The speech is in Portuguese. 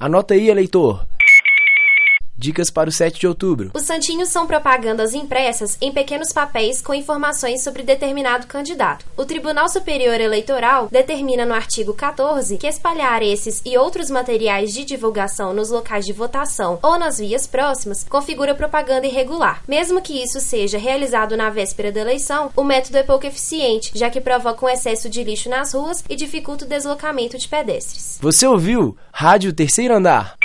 Anota aí, eleitor. Dicas para o 7 de outubro. Os santinhos são propagandas impressas em pequenos papéis com informações sobre determinado candidato. O Tribunal Superior Eleitoral determina no artigo 14 que espalhar esses e outros materiais de divulgação nos locais de votação ou nas vias próximas configura propaganda irregular. Mesmo que isso seja realizado na véspera da eleição, o método é pouco eficiente, já que provoca um excesso de lixo nas ruas e dificulta o deslocamento de pedestres. Você ouviu? Rádio Terceiro Andar.